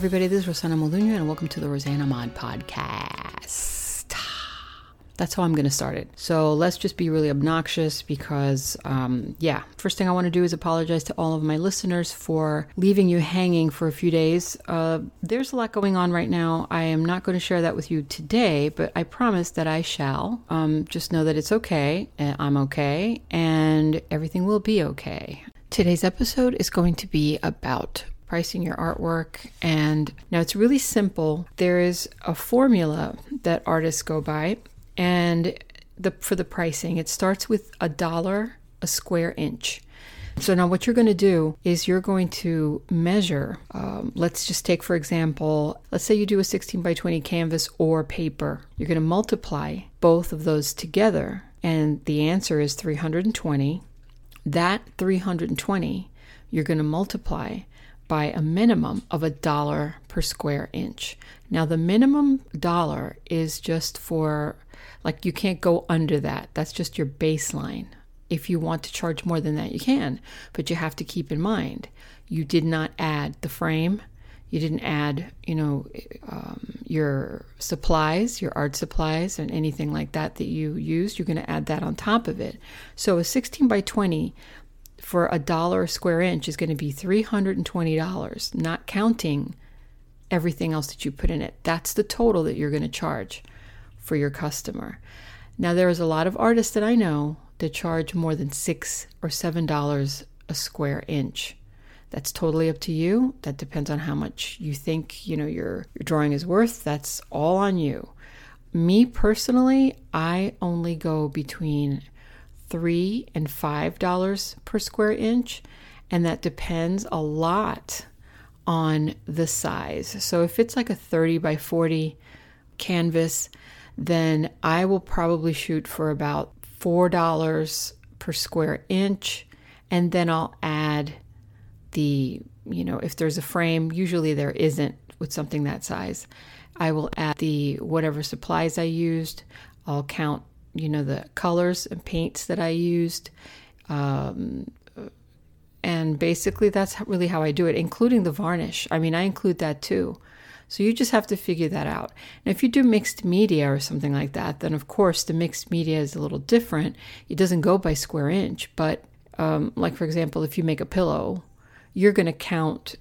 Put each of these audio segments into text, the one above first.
Everybody, this is Rosanna Molinho, and welcome to the Rosanna Mod Podcast. That's how I'm going to start it. So let's just be really obnoxious because, um, yeah, first thing I want to do is apologize to all of my listeners for leaving you hanging for a few days. Uh, there's a lot going on right now. I am not going to share that with you today, but I promise that I shall. Um, just know that it's okay, and I'm okay, and everything will be okay. Today's episode is going to be about pricing your artwork. And now it's really simple. There is a formula that artists go by, and the for the pricing, it starts with a dollar a square inch. So now what you're going to do is you're going to measure. Um, let's just take for example, let's say you do a 16 by 20 canvas or paper. You're going to multiply both of those together, and the answer is 320. That 320 you're going to multiply by a minimum of a dollar per square inch. Now, the minimum dollar is just for, like, you can't go under that. That's just your baseline. If you want to charge more than that, you can, but you have to keep in mind you did not add the frame, you didn't add, you know, um, your supplies, your art supplies, and anything like that that you used. You're going to add that on top of it. So a 16 by 20 for a dollar a square inch is going to be $320, not counting everything else that you put in it. That's the total that you're going to charge for your customer. Now, there's a lot of artists that I know that charge more than six or seven dollars a square inch. That's totally up to you. That depends on how much you think you know your your drawing is worth. That's all on you. Me personally, I only go between three and five dollars per square inch, and that depends a lot on the size. So if it's like a 30 by 40 canvas, then I will probably shoot for about four dollars per square inch, and then I'll add the you know if there's a frame. Usually there isn't with something that size. I will add the whatever supplies I used. I'll count you know, the colors and paints that I used. Um, and basically, that's really how I do it, including the varnish. I mean, I include that too. So you just have to figure that out. And if you do mixed media or something like that, then of course the mixed media is a little different. It doesn't go by square inch, but um, like for example, if you make a pillow, you're going to count,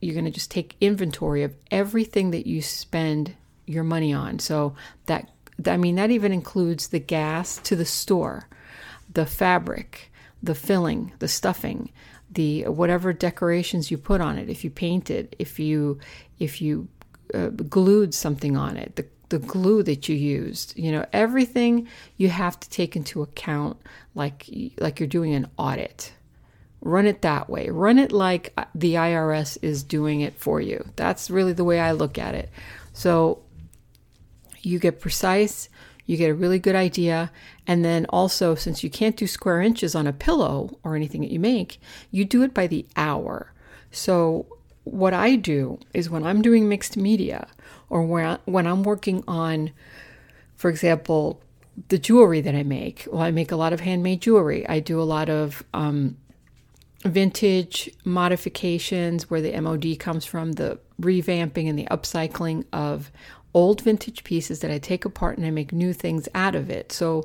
you're going to just take inventory of everything that you spend your money on. So that I mean, that even includes the gas to the store, the fabric, the filling, the stuffing, the whatever decorations you put on it. If you paint it, if you if you uh, glued something on it, the the glue that you used, you know, everything you have to take into account, like like you're doing an audit. Run it that way. Run it like uh, the IRS is doing it for you. That's really the way I look at it. So you get precise, you get a really good idea. And then also, since you can't do square inches on a pillow or anything that you make, you do it by the hour. So, what I do is when I'm doing mixed media or when I'm working on, for example, the jewelry that I make, well, I make a lot of handmade jewelry. I do a lot of um, vintage modifications where the MOD comes from, the revamping and the upcycling of old vintage pieces that I take apart and I make new things out of it. So,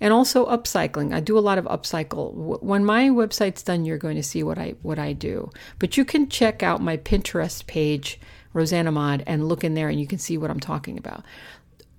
and also upcycling. I do a lot of upcycle. When my website's done, you're going to see what I what I do. But you can check out my Pinterest page, Rosanna Mod, and look in there, and you can see what I'm talking about.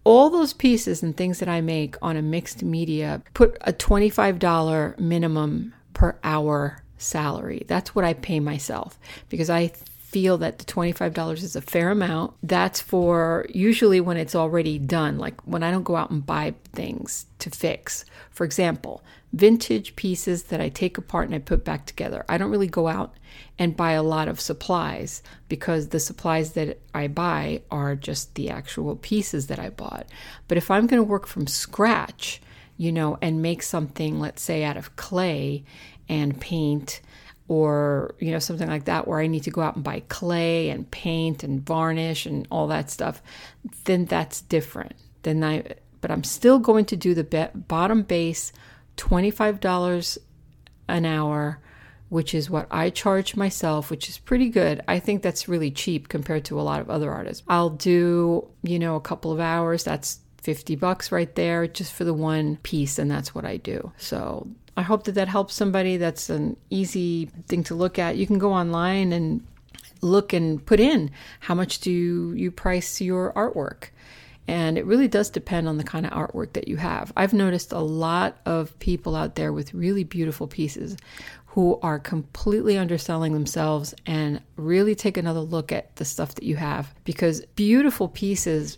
All those pieces and things that I make on a mixed media put a $25 minimum per hour salary. That's what I pay myself because I feel that the $25 is a fair amount. That's for usually when it's already done, like when I don't go out and buy things to fix. For example, vintage pieces that I take apart and I put back together. I don't really go out and buy a lot of supplies because the supplies that I buy are just the actual pieces that I bought. But if I'm going to work from scratch, you know, and make something, let's say, out of clay and paint or you know something like that where i need to go out and buy clay and paint and varnish and all that stuff then that's different then i but i'm still going to do the bottom base $25 an hour which is what I charge myself, which is pretty good. I think that's really cheap compared to a lot of other artists. I'll do, you know, a couple of hours. That's 50 bucks right there just for the one piece, and that's what I do. So I hope that that helps somebody. That's an easy thing to look at. You can go online and look and put in how much do you price your artwork. And it really does depend on the kind of artwork that you have. I've noticed a lot of people out there with really beautiful pieces who are completely underselling themselves and really take another look at the stuff that you have because beautiful pieces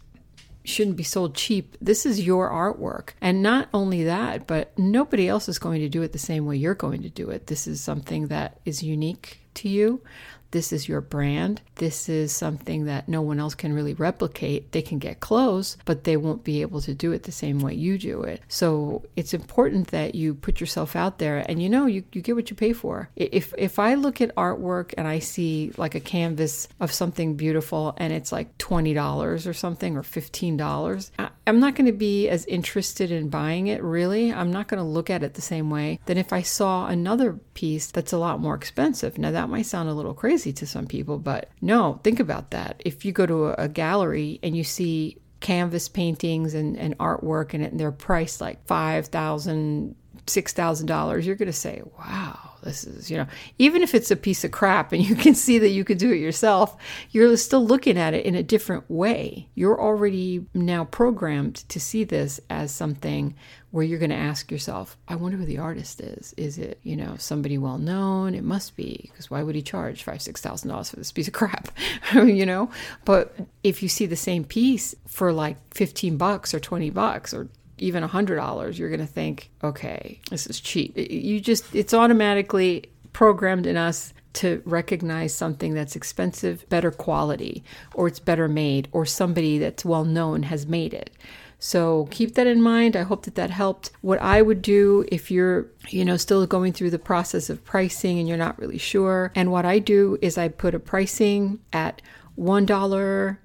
shouldn't be sold cheap. This is your artwork. And not only that, but nobody else is going to do it the same way you're going to do it. This is something that is unique to you. This is your brand. This is something that no one else can really replicate. They can get close, but they won't be able to do it the same way you do it. So it's important that you put yourself out there and you know you, you get what you pay for. If if I look at artwork and I see like a canvas of something beautiful and it's like twenty dollars or something or fifteen dollars, I'm not going to be as interested in buying it really. I'm not going to look at it the same way than if I saw another piece that's a lot more expensive. Now that might sound a little crazy crazy to some people, but no, think about that. If you go to a, a gallery and you see canvas paintings and, and artwork and, and they're priced like five thousand, six thousand dollars, you're going to say, "Wow, this is, you know, even if it's a piece of crap and you can see that you could do it yourself, you're still looking at it in a different way. You're already now programmed to see this as something where you're going to ask yourself, I wonder who the artist is. Is it, you know, somebody well known? It must be, because why would he charge five, six thousand dollars for this piece of crap? you know? But if you see the same piece for like 15 bucks or 20 bucks or even a hundred dollars, you're going to think, okay, this is cheap. You just, it's automatically programmed in us to recognize something that's expensive, better quality, or it's better made, or somebody that's well known has made it. So keep that in mind. I hope that that helped. What I would do if you're, you know, still going through the process of pricing and you're not really sure, and what I do is I put a pricing at $1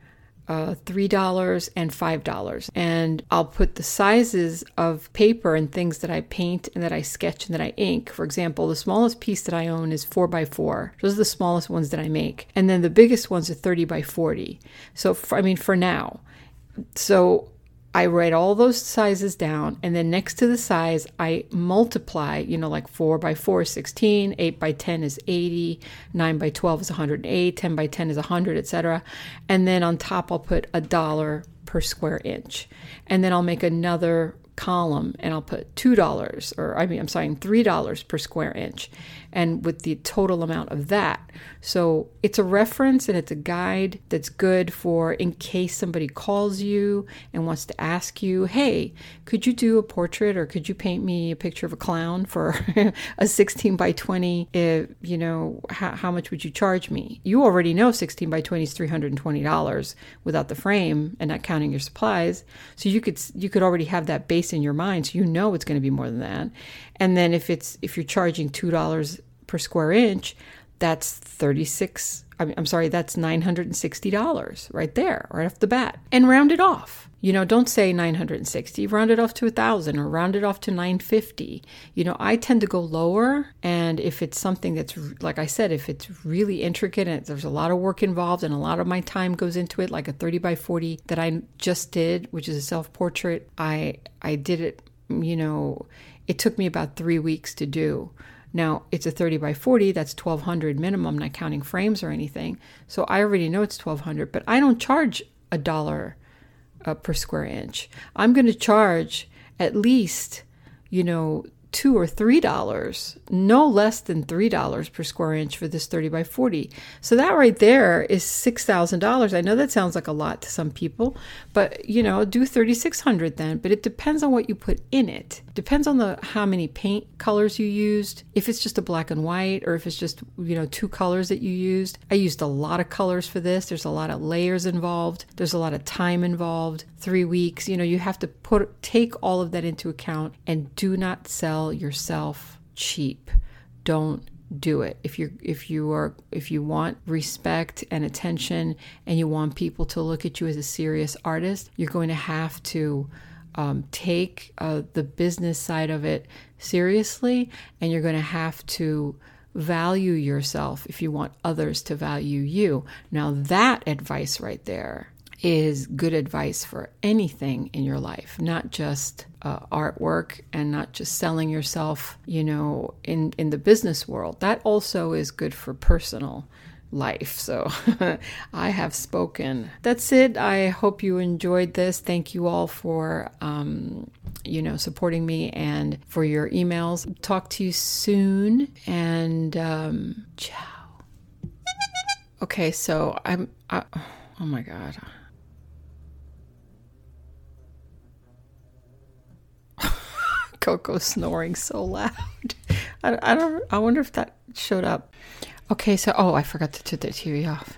uh, $3 and $5. And I'll put the sizes of paper and things that I paint and that I sketch and that I ink. For example, the smallest piece that I own is 4 by 4 Those are the smallest ones that I make. And then the biggest ones are 30 by 40. So, for, I mean, for now. So I write all those sizes down, and then next to the size, I multiply, you know, like 4 by 4 is 16, 8 by 10 is 80, 9 by 12 is 108, 10 by 10 is 100, etc. And then on top, I'll put a dollar per square inch. And then I'll make another column and I'll put $2 or I mean I'm sorry $3 per square inch and with the total amount of that. So it's a reference and it's a guide that's good for in case somebody calls you and wants to ask you, hey, could you do a portrait or could you paint me a picture of a clown for a 16 by 20? If, you know, how, how much would you charge me? You already know 16 by 20 is $320 without the frame and not counting your supplies. So you could you could already have that base in your mind so you know it's going to be more than that. And then if it's if you're charging $2 per square inch, that's 36 I mean, I'm sorry, that's $960 right there, right off the bat. And round it off. You know, don't say 960, round it off to 1000 or round it off to 950. You know, I tend to go lower and if it's something that's like I said, if it's really intricate and there's a lot of work involved and a lot of my time goes into it, like a 30 by 40 that I just did, which is a self-portrait, I I did it, you know, it took me about 3 weeks to do now, it's a 30 by 40, that's 1200 minimum, not counting frames or anything. So I already know it's 1200, but I don't charge a dollar uh, per square inch. I'm going to charge at least, you know, two or three dollars, no less than three dollars per square inch for this 30 by 40. So that right there is six thousand dollars. I know that sounds like a lot to some people, but you know, do 3600 then. But it depends on what you put in it. Depends on the how many paint colors you used. If it's just a black and white, or if it's just you know two colors that you used. I used a lot of colors for this. There's a lot of layers involved. There's a lot of time involved. Three weeks. You know, you have to put take all of that into account and do not sell yourself cheap. Don't do it if you if you are if you want respect and attention and you want people to look at you as a serious artist you're going to have to um, take uh, the business side of it seriously and you're going to have to value yourself if you want others to value you now that advice right there is good advice for anything in your life, not just uh, artwork and not just selling yourself, you know, in, in the business world. That also is good for personal life. So I have spoken. That's it. I hope you enjoyed this. Thank you all for, um, you know, supporting me and for your emails. Talk to you soon and um, ciao. Okay, so I'm. I, oh my God. Coco snoring so loud. I, I don't. I wonder if that showed up. Okay, so oh, I forgot to turn the TV off.